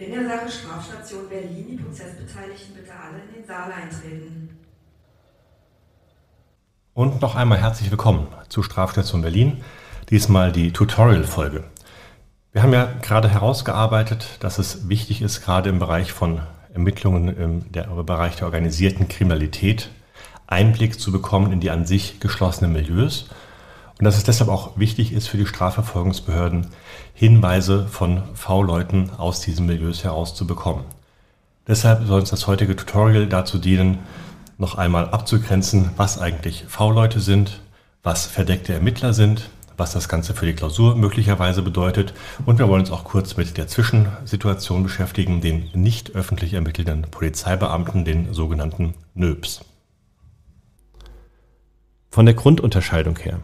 In der Sache Strafstation Berlin die Prozessbeteiligten bitte alle in den Saal eintreten. Und noch einmal herzlich willkommen zu Strafstation Berlin, diesmal die Tutorial-Folge. Wir haben ja gerade herausgearbeitet, dass es wichtig ist, gerade im Bereich von Ermittlungen im der, Bereich der organisierten Kriminalität Einblick zu bekommen in die an sich geschlossenen Milieus und dass es deshalb auch wichtig ist für die Strafverfolgungsbehörden, Hinweise von V-Leuten aus diesen Milieus herauszubekommen. Deshalb soll uns das heutige Tutorial dazu dienen, noch einmal abzugrenzen, was eigentlich V-Leute sind, was verdeckte Ermittler sind, was das Ganze für die Klausur möglicherweise bedeutet. Und wir wollen uns auch kurz mit der Zwischensituation beschäftigen, den nicht öffentlich ermittelnden Polizeibeamten, den sogenannten NÖBs. Von der Grundunterscheidung her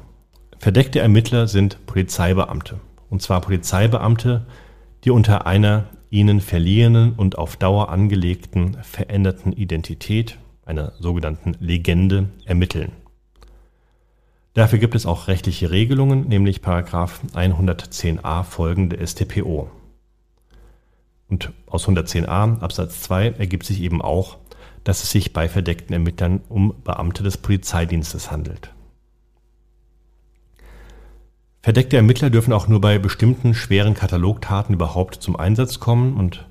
Verdeckte Ermittler sind Polizeibeamte. Und zwar Polizeibeamte, die unter einer ihnen verliehenen und auf Dauer angelegten veränderten Identität, einer sogenannten Legende, ermitteln. Dafür gibt es auch rechtliche Regelungen, nämlich 110a folgende StPO. Und aus 110a Absatz 2 ergibt sich eben auch, dass es sich bei verdeckten Ermittlern um Beamte des Polizeidienstes handelt. Verdeckte Ermittler dürfen auch nur bei bestimmten schweren Katalogtaten überhaupt zum Einsatz kommen und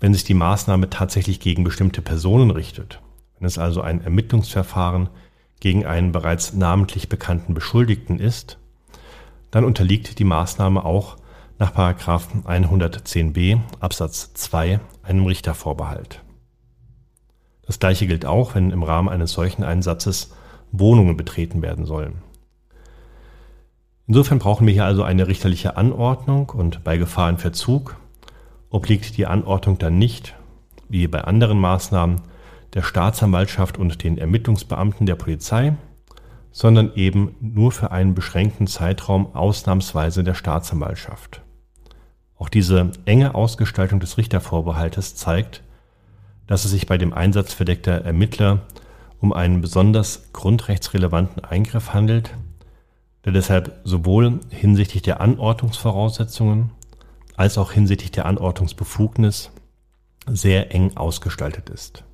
wenn sich die Maßnahme tatsächlich gegen bestimmte Personen richtet, wenn es also ein Ermittlungsverfahren gegen einen bereits namentlich bekannten Beschuldigten ist, dann unterliegt die Maßnahme auch nach 110b Absatz 2 einem Richtervorbehalt. Das gleiche gilt auch, wenn im Rahmen eines solchen Einsatzes Wohnungen betreten werden sollen. Insofern brauchen wir hier also eine richterliche Anordnung und bei Gefahr in Verzug obliegt die Anordnung dann nicht, wie bei anderen Maßnahmen, der Staatsanwaltschaft und den Ermittlungsbeamten der Polizei, sondern eben nur für einen beschränkten Zeitraum ausnahmsweise der Staatsanwaltschaft. Auch diese enge Ausgestaltung des Richtervorbehaltes zeigt, dass es sich bei dem Einsatz verdeckter Ermittler um einen besonders grundrechtsrelevanten Eingriff handelt, der deshalb sowohl hinsichtlich der Anordnungsvoraussetzungen als auch hinsichtlich der Anordnungsbefugnis sehr eng ausgestaltet ist.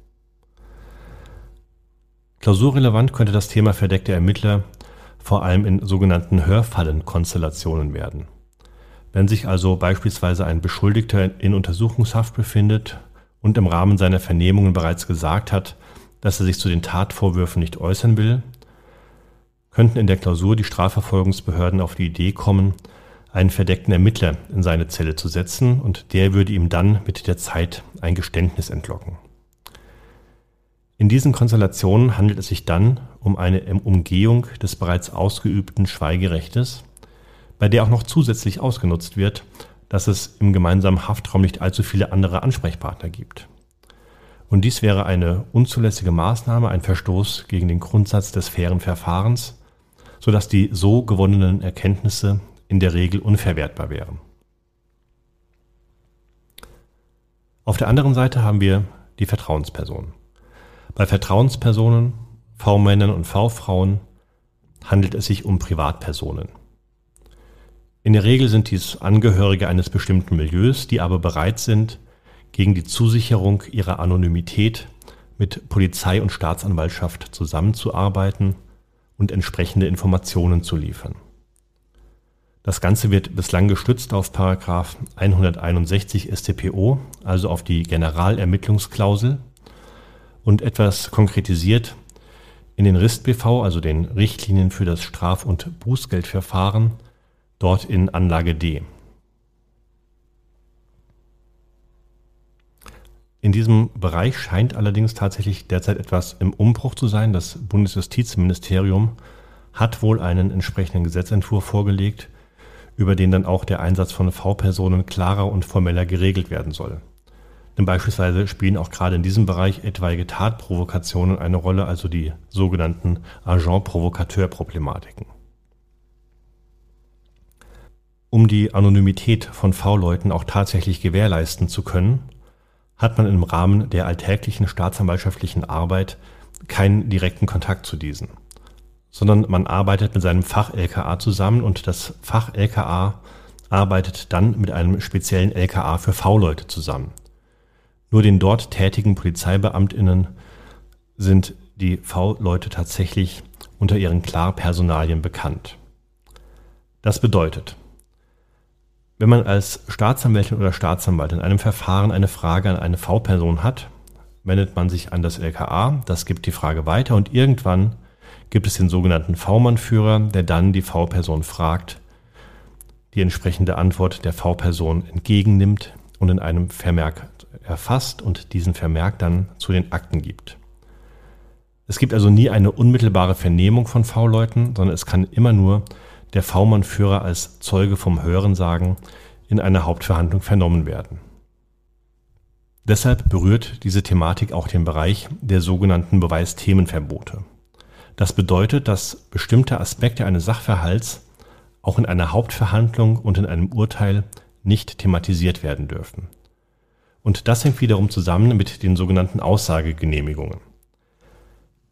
Klausurrelevant könnte das Thema verdeckte Ermittler vor allem in sogenannten Hörfallenkonstellationen werden. Wenn sich also beispielsweise ein Beschuldigter in Untersuchungshaft befindet und im Rahmen seiner Vernehmungen bereits gesagt hat, dass er sich zu den Tatvorwürfen nicht äußern will, könnten in der Klausur die Strafverfolgungsbehörden auf die Idee kommen, einen verdeckten Ermittler in seine Zelle zu setzen und der würde ihm dann mit der Zeit ein Geständnis entlocken. In diesen Konstellationen handelt es sich dann um eine Umgehung des bereits ausgeübten Schweigerechtes, bei der auch noch zusätzlich ausgenutzt wird, dass es im gemeinsamen Haftraum nicht allzu viele andere Ansprechpartner gibt. Und dies wäre eine unzulässige Maßnahme, ein Verstoß gegen den Grundsatz des fairen Verfahrens, sodass die so gewonnenen Erkenntnisse in der Regel unverwertbar wären. Auf der anderen Seite haben wir die Vertrauenspersonen. Bei Vertrauenspersonen, V-Männern und V-Frauen handelt es sich um Privatpersonen. In der Regel sind dies Angehörige eines bestimmten Milieus, die aber bereit sind, gegen die Zusicherung ihrer Anonymität mit Polizei und Staatsanwaltschaft zusammenzuarbeiten und entsprechende Informationen zu liefern. Das Ganze wird bislang gestützt auf 161 StPO, also auf die Generalermittlungsklausel und etwas konkretisiert in den RIST-BV, also den Richtlinien für das Straf- und Bußgeldverfahren, dort in Anlage D. In diesem Bereich scheint allerdings tatsächlich derzeit etwas im Umbruch zu sein. Das Bundesjustizministerium hat wohl einen entsprechenden Gesetzentwurf vorgelegt, über den dann auch der Einsatz von V-Personen klarer und formeller geregelt werden soll. Denn beispielsweise spielen auch gerade in diesem Bereich etwaige Tatprovokationen eine Rolle, also die sogenannten Agent-Provocateur-Problematiken. Um die Anonymität von V-Leuten auch tatsächlich gewährleisten zu können, hat man im Rahmen der alltäglichen staatsanwaltschaftlichen Arbeit keinen direkten Kontakt zu diesen, sondern man arbeitet mit seinem Fach-LKA zusammen und das Fach-LKA arbeitet dann mit einem speziellen LKA für V-Leute zusammen. Nur den dort tätigen Polizeibeamtinnen sind die V-Leute tatsächlich unter ihren Klarpersonalien bekannt. Das bedeutet, wenn man als Staatsanwältin oder Staatsanwalt in einem Verfahren eine Frage an eine V-Person hat, wendet man sich an das LKA, das gibt die Frage weiter und irgendwann gibt es den sogenannten V-Mann-Führer, der dann die V-Person fragt, die entsprechende Antwort der V-Person entgegennimmt und in einem Vermerk erfasst und diesen Vermerk dann zu den Akten gibt. Es gibt also nie eine unmittelbare Vernehmung von V-Leuten, sondern es kann immer nur der V-Mann-Führer als Zeuge vom Hörensagen in einer Hauptverhandlung vernommen werden. Deshalb berührt diese Thematik auch den Bereich der sogenannten Beweisthemenverbote. Das bedeutet, dass bestimmte Aspekte eines Sachverhalts auch in einer Hauptverhandlung und in einem Urteil nicht thematisiert werden dürfen. Und das hängt wiederum zusammen mit den sogenannten Aussagegenehmigungen.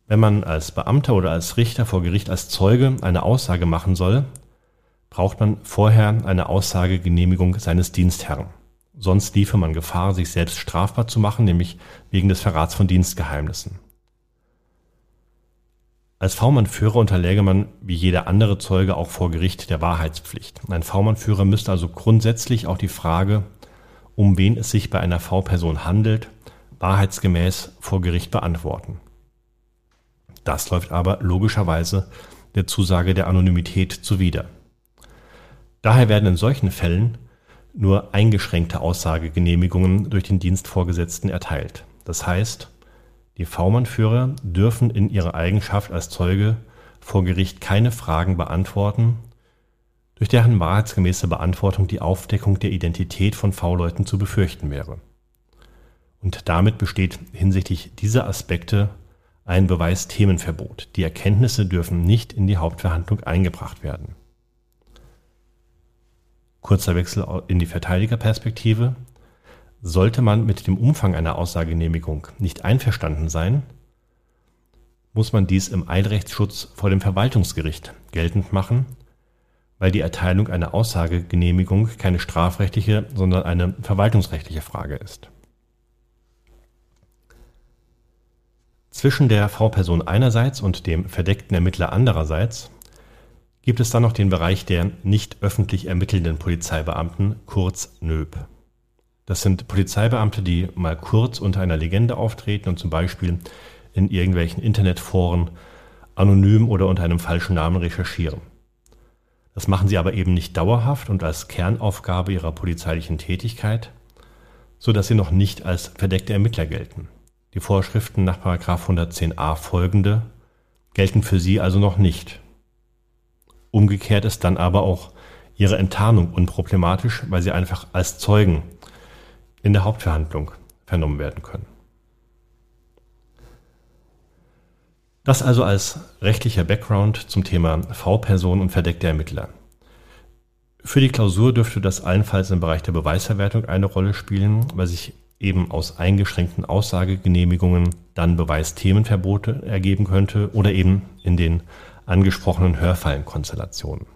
Wenn man als Beamter oder als Richter vor Gericht als Zeuge eine Aussage machen soll, braucht man vorher eine Aussagegenehmigung seines Dienstherrn. Sonst liefe man Gefahr, sich selbst strafbar zu machen, nämlich wegen des Verrats von Dienstgeheimnissen. Als V-Mann-Führer unterläge man wie jeder andere Zeuge auch vor Gericht der Wahrheitspflicht. Ein V-Mann-Führer müsste also grundsätzlich auch die Frage, um wen es sich bei einer V-Person handelt, wahrheitsgemäß vor Gericht beantworten. Das läuft aber logischerweise der Zusage der Anonymität zuwider. Daher werden in solchen Fällen nur eingeschränkte Aussagegenehmigungen durch den Dienstvorgesetzten erteilt. Das heißt, die V-Mann-Führer dürfen in ihrer Eigenschaft als Zeuge vor Gericht keine Fragen beantworten, durch deren wahrheitsgemäße Beantwortung die Aufdeckung der Identität von V-Leuten zu befürchten wäre. Und damit besteht hinsichtlich dieser Aspekte ein Beweisthemenverbot. Die Erkenntnisse dürfen nicht in die Hauptverhandlung eingebracht werden. Kurzer Wechsel in die Verteidigerperspektive. Sollte man mit dem Umfang einer Aussagegenehmigung nicht einverstanden sein, muss man dies im Eilrechtsschutz vor dem Verwaltungsgericht geltend machen, weil die Erteilung einer Aussagegenehmigung keine strafrechtliche, sondern eine verwaltungsrechtliche Frage ist. Zwischen der V-Person einerseits und dem verdeckten Ermittler andererseits gibt es dann noch den Bereich der nicht öffentlich ermittelnden Polizeibeamten, kurz NÖB. Das sind Polizeibeamte, die mal kurz unter einer Legende auftreten und zum Beispiel in irgendwelchen Internetforen anonym oder unter einem falschen Namen recherchieren. Das machen sie aber eben nicht dauerhaft und als Kernaufgabe ihrer polizeilichen Tätigkeit, so dass sie noch nicht als verdeckte Ermittler gelten. Die Vorschriften nach 110a folgende gelten für sie also noch nicht. Umgekehrt ist dann aber auch ihre Enttarnung unproblematisch, weil sie einfach als Zeugen in der Hauptverhandlung vernommen werden können. Das also als rechtlicher Background zum Thema V-Person und verdeckte Ermittler. Für die Klausur dürfte das allenfalls im Bereich der Beweisverwertung eine Rolle spielen, weil sich eben aus eingeschränkten Aussagegenehmigungen dann Beweisthemenverbote ergeben könnte oder eben in den angesprochenen Hörfallenkonstellationen.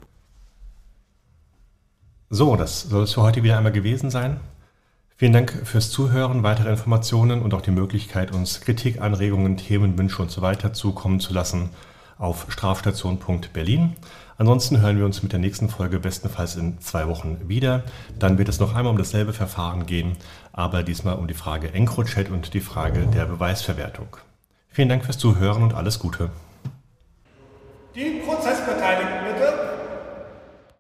So, das soll es für heute wieder einmal gewesen sein. Vielen Dank fürs Zuhören, weitere Informationen und auch die Möglichkeit, uns Kritik, Anregungen, Themenwünsche und so weiter zukommen zu lassen auf strafstation.berlin. Ansonsten hören wir uns mit der nächsten Folge bestenfalls in zwei Wochen wieder. Dann wird es noch einmal um dasselbe Verfahren gehen, aber diesmal um die Frage EncroChat und die Frage der Beweisverwertung. Vielen Dank fürs Zuhören und alles Gute. Die Prozessbeteiligten.